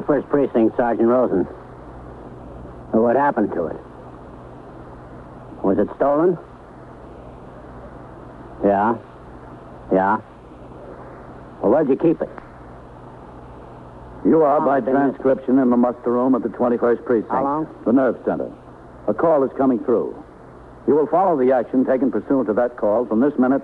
21st Precinct, Sergeant Rosen. What happened to it? Was it stolen? Yeah. Yeah. Well, where'd you keep it? You are, by transcription, in the muster room at the 21st Precinct. How long? The nerve center. A call is coming through. You will follow the action taken pursuant to that call from this minute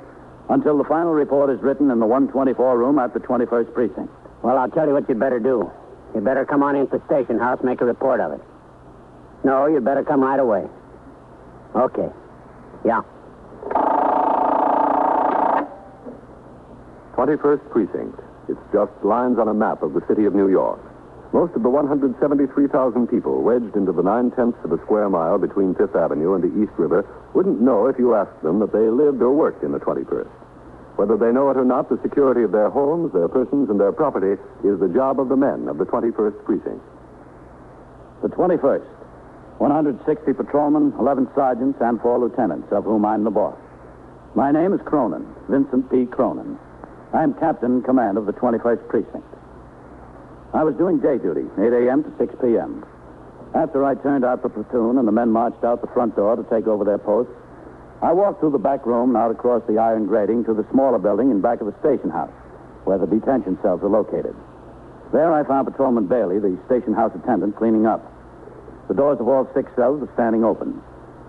until the final report is written in the 124 room at the 21st Precinct. Well, I'll tell you what you'd better do. You'd better come on into the station house, make a report of it. No, you'd better come right away. Okay. Yeah. 21st Precinct. It's just lines on a map of the city of New York. Most of the 173,000 people wedged into the nine tenths of a square mile between Fifth Avenue and the East River wouldn't know if you asked them that they lived or worked in the 21st. Whether they know it or not, the security of their homes, their persons, and their property is the job of the men of the 21st Precinct. The 21st. 160 patrolmen, 11 sergeants, and four lieutenants, of whom I'm the boss. My name is Cronin, Vincent P. Cronin. I'm captain in command of the 21st Precinct. I was doing day duty, 8 a.m. to 6 p.m. After I turned out the platoon and the men marched out the front door to take over their posts, I walked through the back room and out across the iron grating to the smaller building in back of the station house, where the detention cells are located. There I found Patrolman Bailey, the station house attendant, cleaning up. The doors of all six cells were standing open.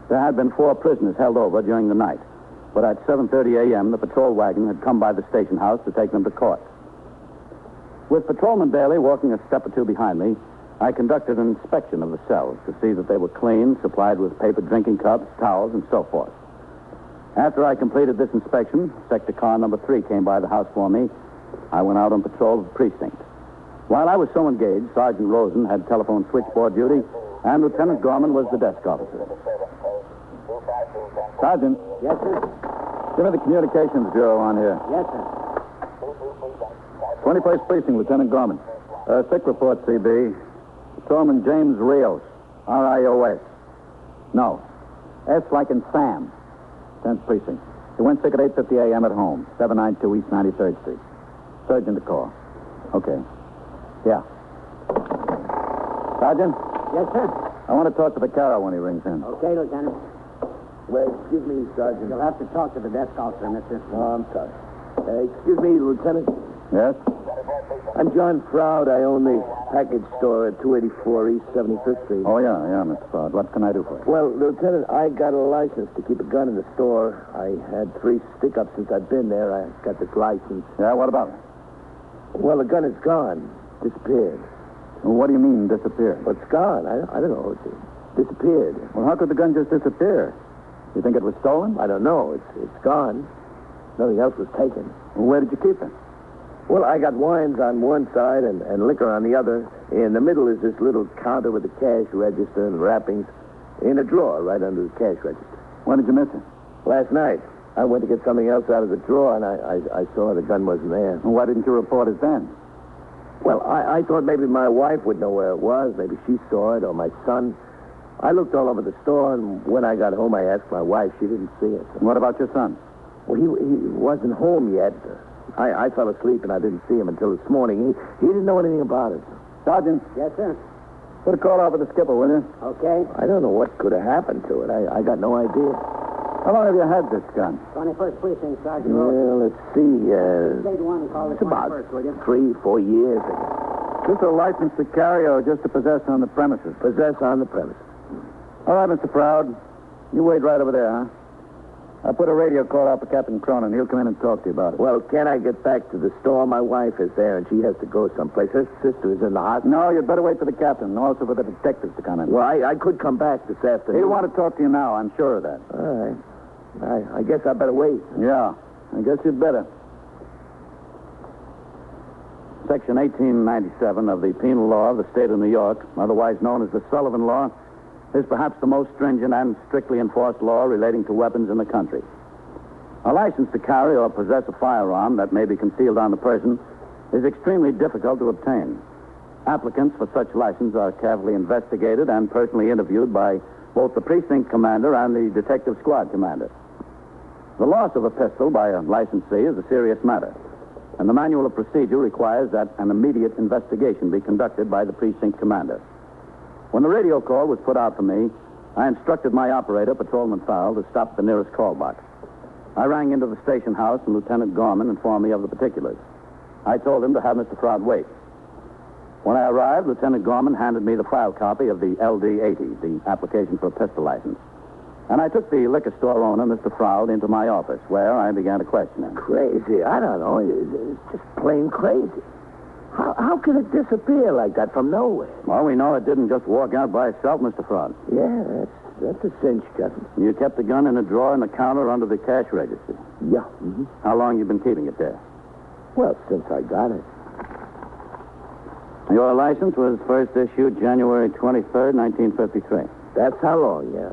There had been four prisoners held over during the night, but at 7.30 a.m., the patrol wagon had come by the station house to take them to court. With Patrolman Bailey walking a step or two behind me, I conducted an inspection of the cells to see that they were clean, supplied with paper drinking cups, towels, and so forth. After I completed this inspection, sector car number three came by the house for me. I went out on patrol of the precinct. While I was so engaged, Sergeant Rosen had telephone switchboard duty, and Lieutenant Gorman was the desk officer. Sergeant, Yes, sir? give me the communications bureau on here. Yes, sir. 21st Precinct, Lieutenant Gorman. Uh, sick report, CB. Patrolman James Rios, R-I-O-S. No. S like in Sam. 10th Precinct. He went sick at 8.50 a.m. at home, 792 East 93rd Street. Surgeon to call. Okay. Yeah. Sergeant, Yes, sir. I want to talk to the Vaccaro when he rings in. Okay, Lieutenant. Well, excuse me, Sergeant. You'll have to talk to the desk officer, mister. Oh, I'm sorry. Uh, excuse me, Lieutenant. Yes? I'm John Froud. I own the package store at 284 East 75th Street. Oh, yeah, yeah, Mr. Froud. What can I do for you? Well, Lieutenant, I got a license to keep a gun in the store. I had three stick-ups since I've been there. I got this license. Yeah, what about it? Well, the gun is gone. Disappeared. Well, what do you mean, disappeared? Well, it's gone. I, I don't know. It disappeared. Well, how could the gun just disappear? You think it was stolen? I don't know. It's, it's gone. Nothing else was taken. Well, where did you keep it? Well, I got wines on one side and, and liquor on the other. In the middle is this little counter with the cash register and wrappings in a drawer right under the cash register. When did you miss it? Last night, I went to get something else out of the drawer, and I, I, I saw the gun wasn't there. Well, why didn't you report it then? Well, I, I thought maybe my wife would know where it was. Maybe she saw it, or my son. I looked all over the store, and when I got home, I asked my wife. She didn't see it. What about your son? Well, he, he wasn't home yet. I, I fell asleep, and I didn't see him until this morning. He, he didn't know anything about it. Sergeant, Yes, sir. put a call out for the skipper, will you? Okay. I don't know what could have happened to it. I, I got no idea. How long have you had this gun? 21st Precinct, Sergeant Rosen. Well, let's see. Uh, Say one call the it's about 21st, will you? three, four years ago. Is this a license to carry or just to possess on the premises? Possess on the premises. All right, Mr. Froud. You wait right over there, huh? I put a radio call out for Captain Cronin. He'll come in and talk to you about it. Well, can I get back to the store? My wife is there, and she has to go someplace. Her sister is in the hospital. No, you'd better wait for the captain and also for the detectives to come in. Well, I, I could come back this afternoon. He'll want to talk to you now, I'm sure of that. All right. I, I guess I better wait. Yeah, I guess you'd better. Section 1897 of the Penal Law of the State of New York, otherwise known as the Sullivan Law, is perhaps the most stringent and strictly enforced law relating to weapons in the country. A license to carry or possess a firearm that may be concealed on the person is extremely difficult to obtain. Applicants for such license are carefully investigated and personally interviewed by both the precinct commander and the detective squad commander. The loss of a pistol by a licensee is a serious matter. and the manual of procedure requires that an immediate investigation be conducted by the precinct commander. When the radio call was put out for me, I instructed my operator, Patrolman Fowle, to stop at the nearest call box. I rang into the station house, and Lieutenant Gorman informed me of the particulars. I told him to have Mr. Froud wait. When I arrived, Lieutenant Gorman handed me the file copy of the LD-80, the application for a pistol license. And I took the liquor store owner, Mr. Froud, into my office, where I began to question him. Crazy. I don't know. It's just plain crazy. How, how can it disappear like that from nowhere? Well, we know it didn't just walk out by itself, Mr. Froud. Yeah, that's, that's a cinch, Captain. You kept the gun in a drawer in the counter under the cash register. Yeah. hmm How long you been keeping it there? Well, since I got it. Your license was first issued January 23rd, 1953. That's how long, yeah.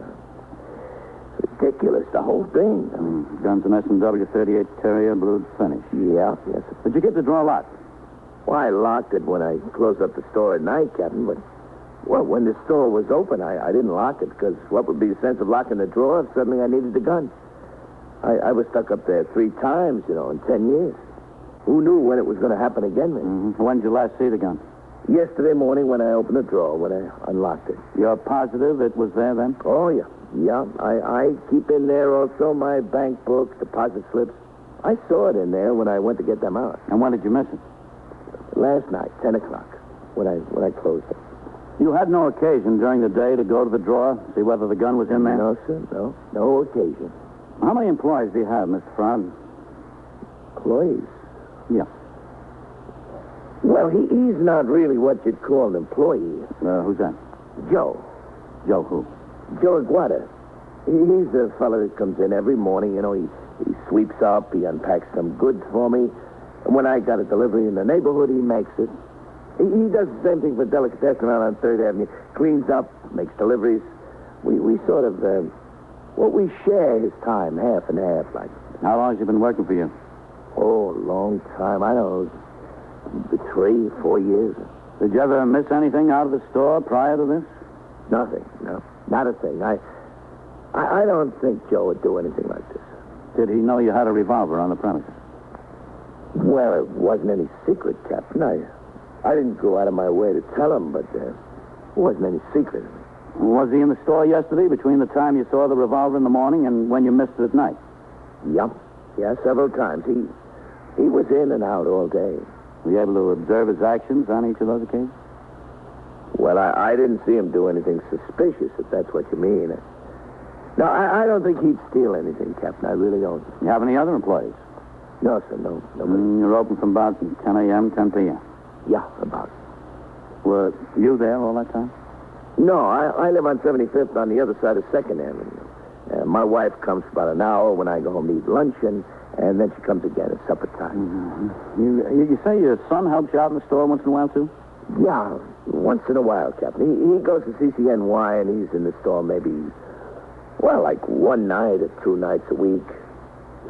Ridiculous, the whole thing. Mm, Guns an S&W 38 Terrier, blued finish. Yeah, yes. Did you get the drawer locked? Well, I locked it when I closed up the store at night, Captain, but, well, when the store was open, I, I didn't lock it because what would be the sense of locking the drawer if suddenly I needed the gun? I, I was stuck up there three times, you know, in ten years. Who knew when it was going to happen again, man? Mm-hmm. When did you last see the gun? Yesterday morning when I opened the drawer, when I unlocked it. You're positive it was there then? Oh, yeah. Yeah, I, I keep in there also my bank books, deposit slips. I saw it in there when I went to get them out. And when did you miss it? Last night, 10 o'clock, when I when I closed it. You had no occasion during the day to go to the drawer, see whether the gun was in there? No, sir, no. No occasion. How many employees do you have, Mr. Froud? Employees? Yeah. Well, he, he's not really what you'd call an employee. Uh, who's that? Joe. Joe who? Joe Aguada. He, he's the fellow that comes in every morning. You know, he, he sweeps up, he unpacks some goods for me. When I got a delivery in the neighborhood, he makes it. He, he does the same thing for Delicatessen out on 3rd Avenue. Cleans up, makes deliveries. We, we sort of, uh, well, we share his time, half and half, like. How long has he been working for you? Oh, a long time. I don't know, three, four years. Did you ever miss anything out of the store prior to this? Nothing, no. Not a thing. I, I, I don't think Joe would do anything like this. Did he know you had a revolver on the premises? Well, it wasn't any secret, Captain. I, I didn't go out of my way to tell him, but uh, it wasn't any secret. Was he in the store yesterday between the time you saw the revolver in the morning and when you missed it at night? Yep. Yeah, several times. He, he was in and out all day. Were you able to observe his actions on each of those occasions? Well, I, I didn't see him do anything suspicious, if that's what you mean. No, I, I don't think he'd steal anything, Captain. I really don't. You have any other employees? No, sir, no. Nobody. Mm, you're open from about 10 a.m., 10 p.m. Yeah, about. Were you there all that time? No, I, I live on 75th on the other side of 2nd Avenue. Uh, my wife comes about an hour when I go home to eat lunch, and, and then she comes again at supper time. Mm-hmm. You, you, you say your son helps you out in the store once in a while, too? Yeah, once in a while, Captain. He, he goes to CCNY, and he's in the store maybe, well, like one night or two nights a week.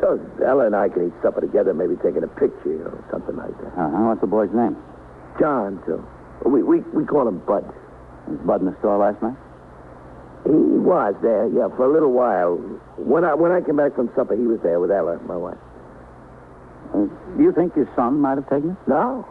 So Ella and I can eat supper together, maybe taking a picture or something like that. Uh-huh. What's the boy's name? John, too. We, we, we call him Bud. Was Bud in the store last night? He was there, yeah, for a little while. When I when I came back from supper, he was there with Ella, my wife. Uh, do you think your son might have taken it? No.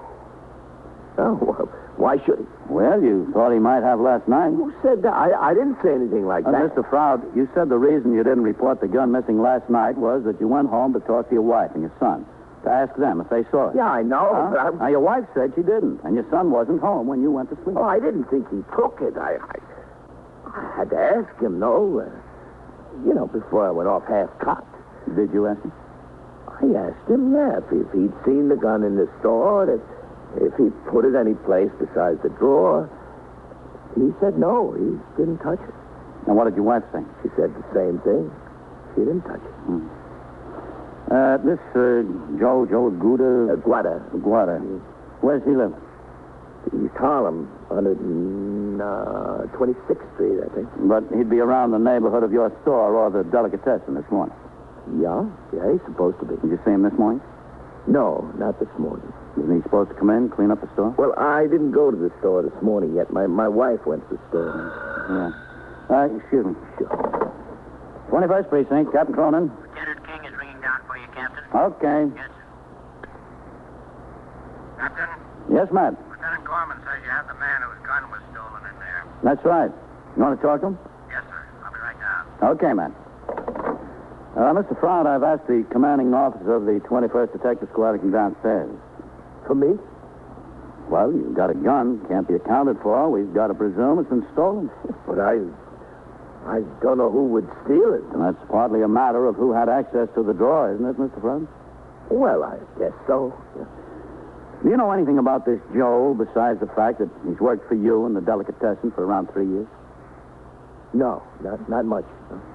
No, well, why should he? Well, you thought he might have last night. Who said that? I, I didn't say anything like Uh, that. Mr. Froud, you said the reason you didn't report the gun missing last night was that you went home to talk to your wife and your son, to ask them if they saw it. Yeah, I know. Huh? but Now, your wife said she didn't, and your son wasn't home when you went to sleep. oh, I didn't think he took it. I, I, I had to ask him, no. Uh, you know, before I went off half-cocked. Did you ask him? I asked him, yeah, if, if he'd seen the gun in the store, if, if he put it any place besides the drawer. He said no, he didn't touch it. And what did your wife say? She said the same thing. She didn't touch it. Uh, this uh, Joe, Joe Gouda, Uh, Guada, Guada. Where's he live? East Harlem, 126th uh, Street, I think. But he'd be around the neighborhood of your store or the delicatessen this morning. Yeah, yeah, he's supposed to be. Did you see him this morning? No, not this morning. Isn't he supposed to come in, clean up the store? Well, I didn't go to the store this morning yet. My, my wife went to the store. Yeah. Uh, excuse me. Sure. 21st Precinct, Captain Cronin. Lieutenant King is ringing down for you, Captain. Okay. Yes, sir. Captain, Yes, Matt. Lieutenant Gorman says you have the man whose gun was stolen in there. That's right. You want to talk to him? Yes, sir. I'll be right down. Okay, Matt. Uh, Mr. Froud, I've asked the commanding officer of the 21st Detective Squad to come downstairs. For me? Well, you've got a gun. Can't be accounted for. We've got to presume it's been stolen. But I. I don't know who would steal it. And that's partly a matter of who had access to the drawer, isn't it, Mr. Froud? Well, I guess so. Yeah. Do you know anything about this Joel besides the fact that he's worked for you in the delicatessen for around three years? No, not not much.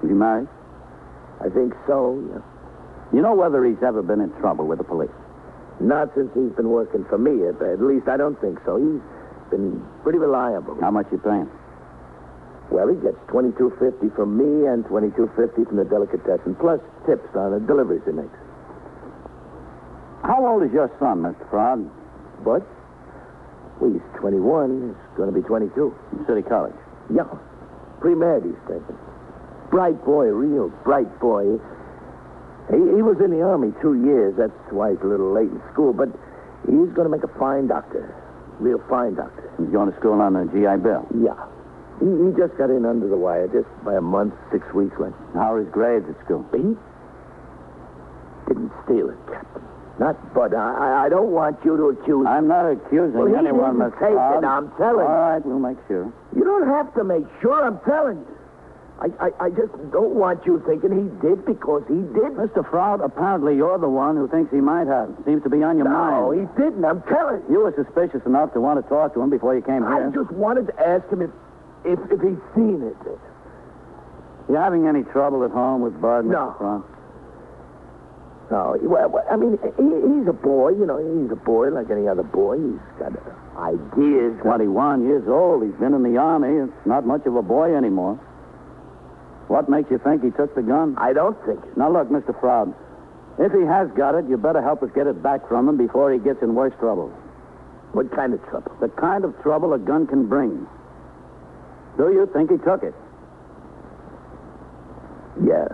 Is he married? I think so. Yeah. You know whether he's ever been in trouble with the police? Not since he's been working for me. At, at least I don't think so. He's been pretty reliable. How much you paying? Well, he gets twenty two fifty from me and twenty two fifty from the delicatessen, plus tips on the deliveries he makes. How old is your son, Mr. Froud? But well, he's twenty one. He's going to be twenty two. In City College. Yeah, pre-med he's taking. Bright boy, real bright boy. He, he was in the army two years. That's why he's a little late in school. But he's going to make a fine doctor, real fine doctor. He's going to school on the GI Bill. Yeah. He, he just got in under the wire, just by a month, six weeks late. How are his grades at school? He didn't steal it, Captain. Not Bud. I, I- don't want you to accuse. I'm not accusing Well, anyone, didn't Mr. take it, I'm telling you. All right, we'll make sure. You don't have to make sure. I'm telling you. I, I, I just don't want you thinking he did because he did. Mr. Froud, apparently you're the one who thinks he might have. Seems to be on your mind. No, he didn't. I'm telling you. You were suspicious enough to want to talk to him before you came here. I just wanted to ask him if, if, if he's seen it. You having any trouble at home with Bud, Mr. No. Froud? No, well, I mean, he, he's a boy. You know, he's a boy like any other boy. He's got ideas. 21 years old. He's been in the army. It's not much of a boy anymore. What makes you think he took the gun? I don't think it. Now, look, Mr. Froud. If he has got it, you better help us get it back from him before he gets in worse trouble. What kind of trouble? The kind of trouble a gun can bring. Do you think he took it? Yeah,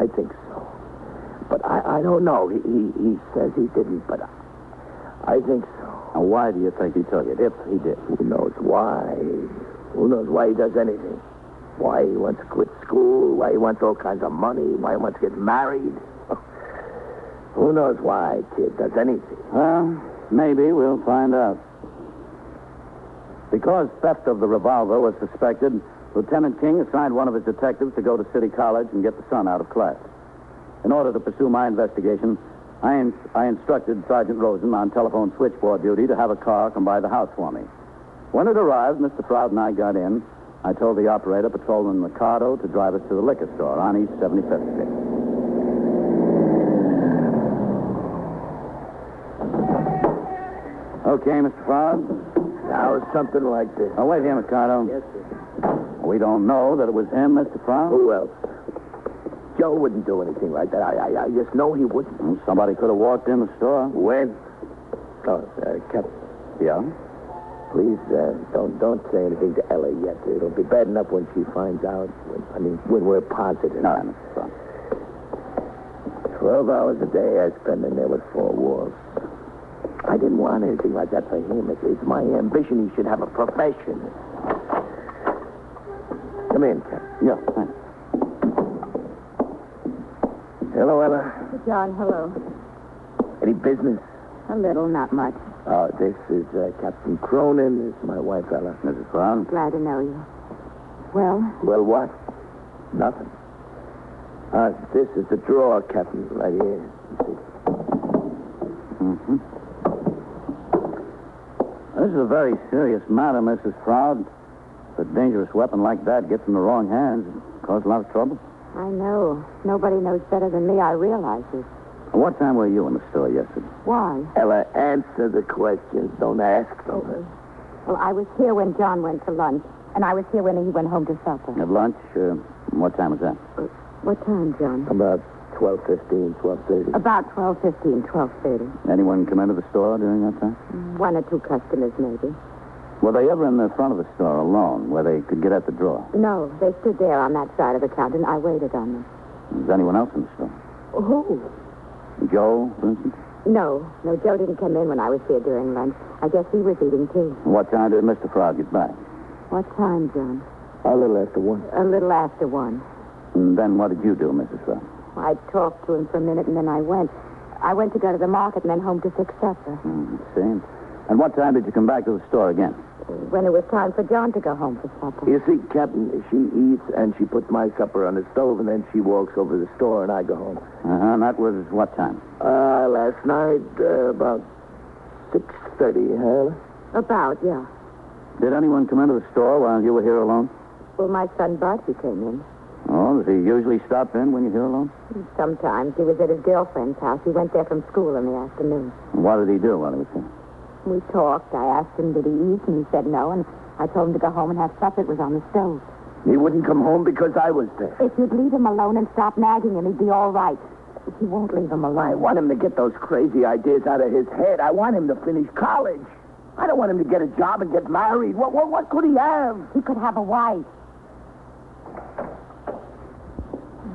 I think so. But I, I don't know. He, he, he says he didn't, but I, I think so. Now, why do you think he took it, if he did? Who knows why? Who knows why he does anything? Why he wants to quit school? Why he wants all kinds of money? Why he wants to get married? Who knows why kid does anything? Well, maybe we'll find out. Because theft of the revolver was suspected, Lieutenant King assigned one of his detectives to go to City College and get the son out of class. In order to pursue my investigation, I, I instructed Sergeant Rosen on telephone switchboard duty to have a car come by the house for me. When it arrived, Mr. Froud and I got in. I told the operator, Patrolman Mercado, to drive us to the liquor store on East 75th Street. Okay, Mr. Froud. Now, it's something like this. Oh, wait here, Mercado. Yes, sir. We don't know that it was him, Mr. Froud. Who else? Joe wouldn't do anything like that. I, I, I just know he wouldn't. Well, Somebody could have walked in the store. When? Oh, uh, Captain, Yeah? Please uh, don't don't say anything to Ella yet. It'll be bad enough when she finds out. When, I mean, when we're positive. No, Mr. Froud. Twelve hours a day I spend in there with four walls. I didn't want anything like that for him. It's, it's my ambition he should have a profession. Come in, Captain. Yeah, thanks. Hello, Ella. John, hello. Any business? A little, not much. Uh, this is uh, Captain Cronin. This is my wife, Ella. Mrs. Froud. Glad to know you. Well, Well, what? Nothing. Uh, this is the drawer, Captain, right here. Mm-hmm. This is a very serious matter, Mrs. Froud. If a dangerous weapon like that gets in the wrong hands, it causes a lot of trouble. I know. Nobody knows better than me. I realize it. What time were you in the store yesterday? Why? Ella, answer the questions. Don't ask them. Well, I was here when John went to lunch, and I was here when he went home to supper. At lunch? Uh, what time was that? What time, John? About 12.15, 12.30. About 12.15, 12.30. Anyone come into the store during that time? One or two customers, maybe. Were they ever in the front of the store alone, where they could get at the drawer? No, they stood there on that side of the counter, and I waited on them. Was anyone else in the store? Who? Joe, for instance? No, no, Joe didn't come in when I was here during lunch. I guess he was eating too. What time did Mr. Froud get back? What time, John? A little after one. A little after one. And then what did you do, Mrs. Froud? I talked to him for a minute and then I went. I went to go to the market and then home to fix supper. Hmm, see. And what time did you come back to the store again? When it was time for John to go home for supper. You see, Captain, she eats and she puts my supper on the stove and then she walks over to the store and I go home. Uh-huh. And that was what time? Uh, last night, uh, about 6.30, huh? About, yeah. Did anyone come into the store while you were here alone? Well, my son Bud, he came in. Oh, does he usually stop in when you're here alone? Sometimes he was at his girlfriend's house. He went there from school in the afternoon. What did he do while he was here? We talked. I asked him, did he eat? And he said no. And I told him to go home and have supper. It was on the stove. He wouldn't come home because I was there. If you'd leave him alone and stop nagging him, he'd be all right. But you won't leave him alone. I want him to get those crazy ideas out of his head. I want him to finish college. I don't want him to get a job and get married. What, what, what could he have? He could have a wife.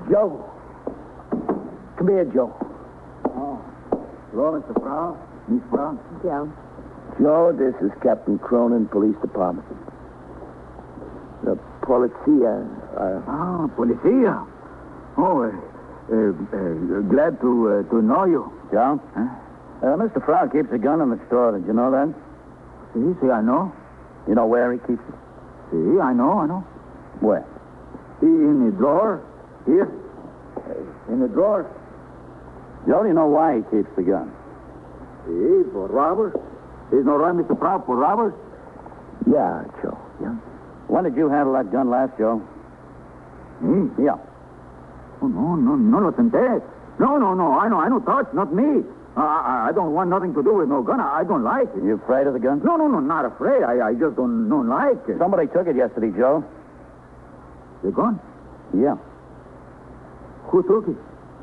Joe. Come here, Joe. Oh. Hello, Mr. Froud? Miss Froud? Joe. Joe, this is Captain Cronin, Police Department. The policia. Uh, Ah, policia. Oh, uh, uh, uh, glad to uh, to know you. Joe? Uh, Mr. Froud keeps a gun in the store. Did you know that? See, see, I know. You know where he keeps it? See, I know, I know. Where? In the drawer. Here. In the drawer. You know why he keeps the gun? See, for robbers. There's no right, Mr. Froud, for robbers. yeah, Joe. Yeah. When did you handle that gun last, Joe? Me? Yeah. Oh, no, no, no lo tenté. No, no, no. I know, I know touch, not me. I, I, I don't want nothing to do with no gun. I, I don't like it. You afraid of the gun? No, no, no, not afraid. I, I just don't, don't like it. Somebody took it yesterday, Joe. The gun? Yeah. Who took it?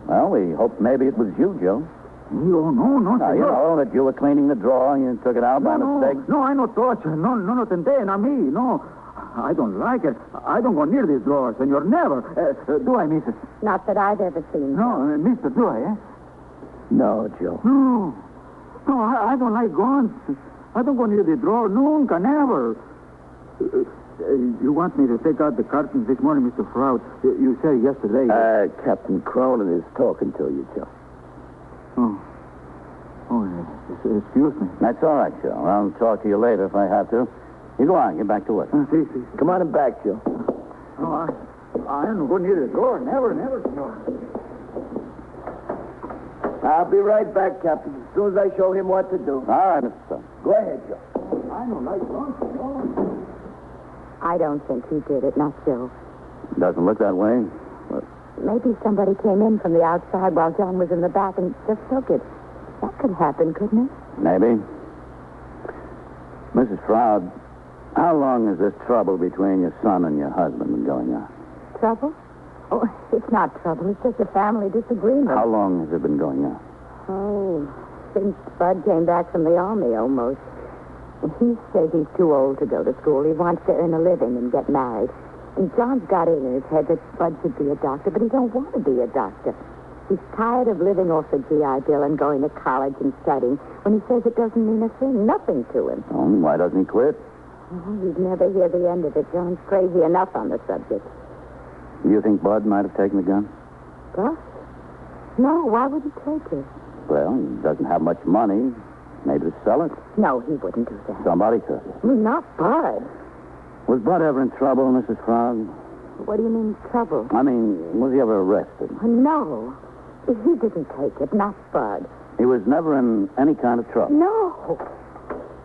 Well, we hoped maybe it was you, Joe. No, no, no, Now, you know that you were cleaning the drawer and you took it out by no, mistake. No, I no touch. No, no, no tenté, not me. No. I don't like it. I don't go near this drawer, senor. Never. Uh, uh, do I, missus? Not that I've ever seen. No, uh, mister, do I, eh? No, Joe. No. No, I, I don't like guns. I don't go near the drawer. Nunca, never. You want me to take out the cartons this morning, Mr. Froud? You, you said yesterday. Uh, Captain Cronin is talking to you, Joe. Oh. Oh, s- excuse me. That's all right, Joe. I'll talk to you later if I have to. You go on. Get back to work. Uh, see, see. Come on and back, Joe. No, I, I don't go near the drawer. Never, never, senor. I'll be right back, Captain, as soon as I show him what to do. All right, Mr. Stone. Go ahead, Joe. I don't like guns, senor. I don't think he did it, not Joe. Doesn't look that way. Maybe somebody came in from the outside while John was in the back and just took it. Could happen, couldn't it? Maybe. Mrs. Froud, how long has this trouble between your son and your husband been going on? Trouble? Oh, it's not trouble. It's just a family disagreement. How long has it been going on? Oh, since Bud came back from the army, almost. He says he's too old to go to school. He wants to earn a living and get married. And John's got it in his head that Bud should be a doctor, but he don't want to be a doctor. He's tired of living off the GI Bill and going to college and studying when he says it doesn't mean a thing, nothing to him. Oh, why doesn't he quit? Oh, he'd never hear the end of it. John's crazy enough on the subject. Do you think Bud might have taken the gun? Bud? No, why would he take it? Well, he doesn't have much money. Maybe to sell it. No, he wouldn't do that. Somebody could. it. Not Bud. Was Bud ever in trouble, Mrs. Froud? What do you mean, trouble? I mean, was he ever arrested? No. He didn't take it, not Bud. He was never in any kind of trouble. No.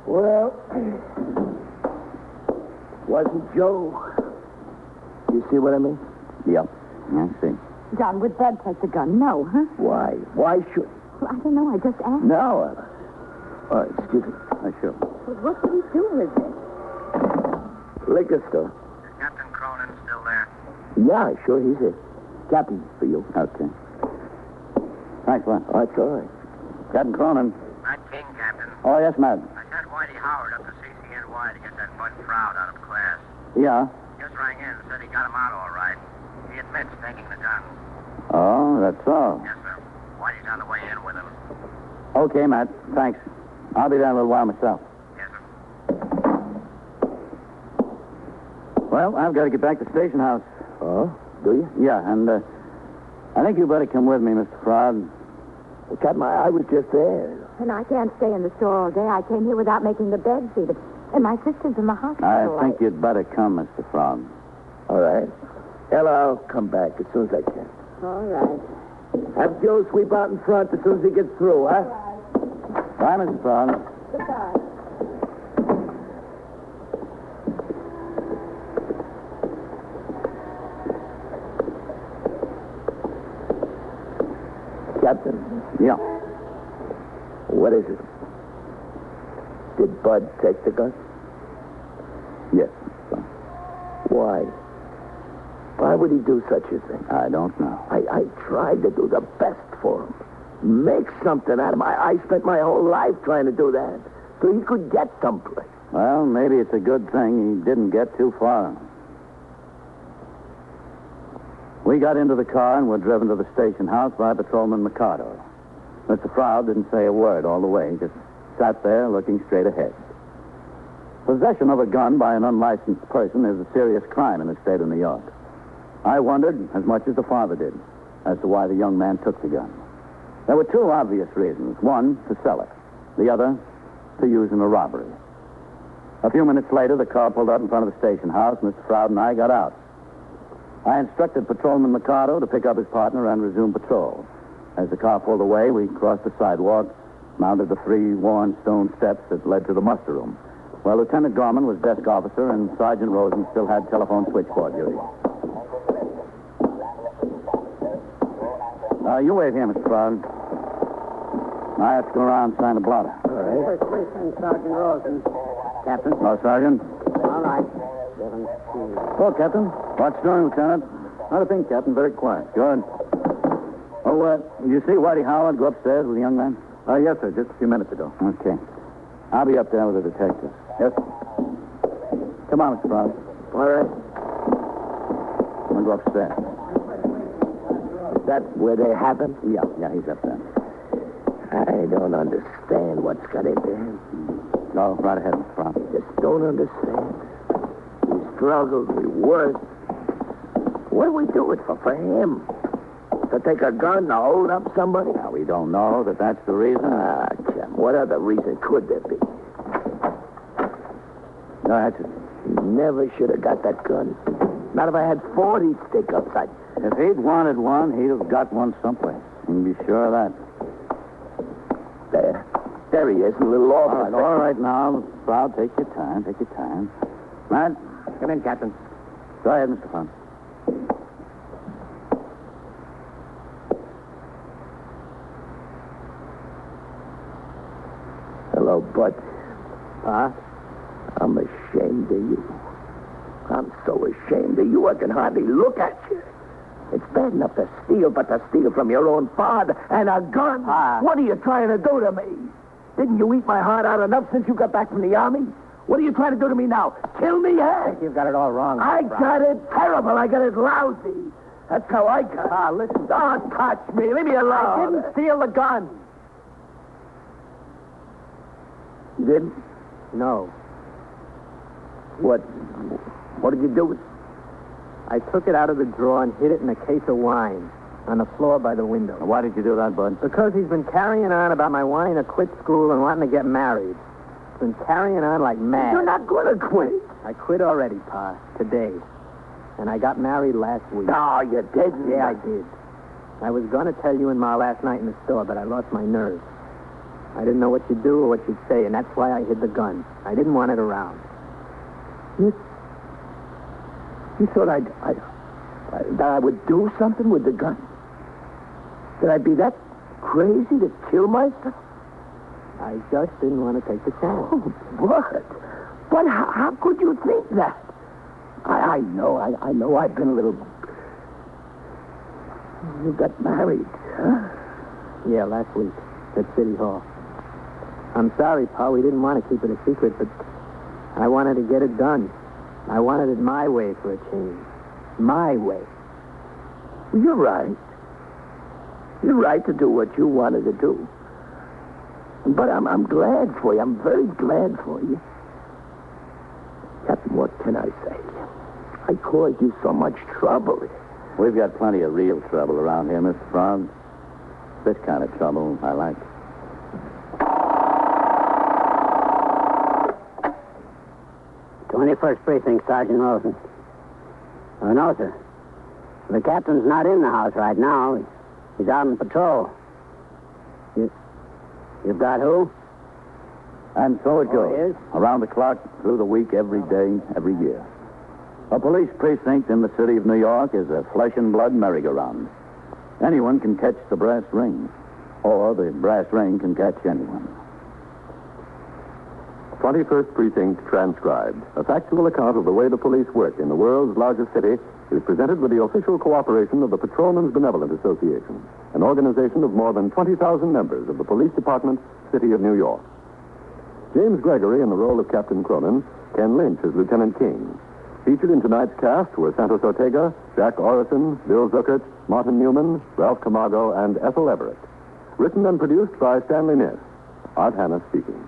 Well, wasn't Joe. You see what I mean? Yep. I see. John, would Bud take the gun? No, huh? Why? Why should... Well, I don't know. I just asked. No. Uh, oh, excuse me. I sure. Well, what did he do with it? Liquor store. Is Captain Cronin still there? Yeah, sure, he's here. Captain, for you. Okay. Thanks, Len. Oh, it's all right. Captain Cronin. Matt King, Captain. Oh, yes, Matt. I sent Whitey Howard up to CCNY to get that Bud Froud out of class. Yeah. Just rang in and said he got him out all right. He admits taking the gun. Oh, that's all. Yes, sir. Whitey's on the way in with him. Okay, Matt. Thanks. I'll be there in a little while myself. Yes, sir. Well, I've got to get back to the Station House. Oh, do you? Yeah, and uh, I think you better come with me, Mr. Froud. Well, my I, I was just there. And I can't stay in the store all day. I came here without making the bed sheet. And my sister's in the hospital. I think you'd better come, Mr. Froud. All right. Well, I'll come back as soon as I can. All right. Have Joe sweep out in front as soon as he gets through, huh? Bye, Mr. Froud. Goodbye. Captain, Yeah. what is it? Did Bud take the gun? Yes. Why? Why would he do such a thing? I don't know. I, I tried to do the best for him. Make something out of him. I, I spent my whole life trying to do that. So he could get someplace. Well, maybe it's a good thing he didn't get too far. We got into the car and were driven to the station house by Patrolman Mikado. Mr. Froud didn't say a word all the way, just sat there looking straight ahead. Possession of a gun by an unlicensed person is a serious crime in the state of New York. I wondered, as much as the father did, as to why the young man took the gun. There were two obvious reasons. One, to sell it. The other, to use in a robbery. A few minutes later, the car pulled up in front of the station house. Mr. Froud and I got out. I instructed Patrolman Mikado to pick up his partner and resume patrol. As the car pulled away, we crossed the sidewalk, mounted the three worn stone steps that led to the muster room, where Lieutenant Gorman was desk officer and Sergeant Rosen still had telephone switchboard duty. Uh, you wait here, Mr. Froud. I have to go around and sign the blotter. All right. First Policeman Sergeant Rosen. Captain. Oh, Sergeant. All right. Seventeen. Hello, Captain. What's doing, Lieutenant? Not a thing, Captain. Very quiet. Good. Oh, uh, did you see Whitey Howard go upstairs with the young man? Uh, yes, sir. Just a few minutes ago. Okay. I'll be up there with the detectives. Yes. Come on, Mr. Froud. All right. We'll go upstairs. Is that where they have him? Yeah, yeah, he's up there. I don't understand what's got into him. Go right ahead, Mr. Froud. Just don't understand. He struggles, he works. What do we do it for? For him? To take a gun to hold up somebody? Now, we don't know that that's the reason. Ah, chap, what other reason could there be? No, that's it. He never should have got that gun. Not if I had 40 stick-ups. I'd... If he'd wanted one, he'd have got one someplace. You can be sure of that. There. There he is, a little All off. right, all right now, Froud, take your time, take your time. Matt, Come in, Captain. go ahead, Mr. Froud. Hello, Bud. Pa? I'm ashamed of you. I'm so ashamed of you, I can hardly look at you. It's bad enough to steal, but to steal from your own father and a gun. Pa. What are you trying to do to me? Didn't you eat my heart out enough since you got back from the army? What are you trying to do to me now? Kill me, eh? You've got it all wrong. I Froud. got it terrible. I got it lousy. That's how I got it. Pa, listen. Don't touch me. Leave me alone. I didn't steal the gun. You didn't? No. What? What did you do with I took it out of the drawer and hid it in a case of wine on the floor by the window. Why did you do that, Bud? Because he's been carrying on about my wanting to quit school and wanting to get married. He's been carrying on like mad. You're not going to quit. I quit already, Pa, today. And I got married last week. No, you didn't. Yeah, I did. I was going to tell you and Ma last night in the store, but I lost my nerve. I didn't know what you'd do or what you'd say, and that's why I hid the gun. I didn't want it around. You, you thought I'd, I, I, that I would do something with the gun? That I'd be that crazy to kill myself? I just didn't want to take the chance. Oh, but, but how, how could you think that? I, I know, I, I know I've been a little... You got married, huh? Yeah, last week at City Hall. I'm sorry, Pa. We didn't want to keep it a secret, but I wanted to get it done. I wanted it my way for a change. My way. You're right. You're right to do what you wanted to do. But I'm, I'm glad for you. I'm very glad for you. Captain, what can I say? I caused you so much trouble. We've got plenty of real trouble around here, Mr. Froud. This kind of trouble I like. Twenty-first precinct, Sergeant Wilson. Oh, no, sir. The captain's not in the house right now. He's out on patrol. You, you've got who? And so it Oh, goes. it is? Around the clock, through the week, every day, every year. A police precinct in the city of New York is a flesh and blood merry-go-round. Anyone can catch the brass ring, or the brass ring can catch anyone. 21st Precinct transcribed. A factual account of the way the police work in the world's largest city is presented with the official cooperation of the Patrolmen's Benevolent Association, an organization of more than 20,000 members of the Police Department, City of New York. James Gregory in the role of Captain Cronin, Ken Lynch as Lieutenant King. Featured in tonight's cast were Santos Ortega, Jack Orrison, Bill Zuckert, Martin Newman, Ralph Camargo, and Ethel Everett. Written and produced by Stanley Niss. Art Hannes speaking.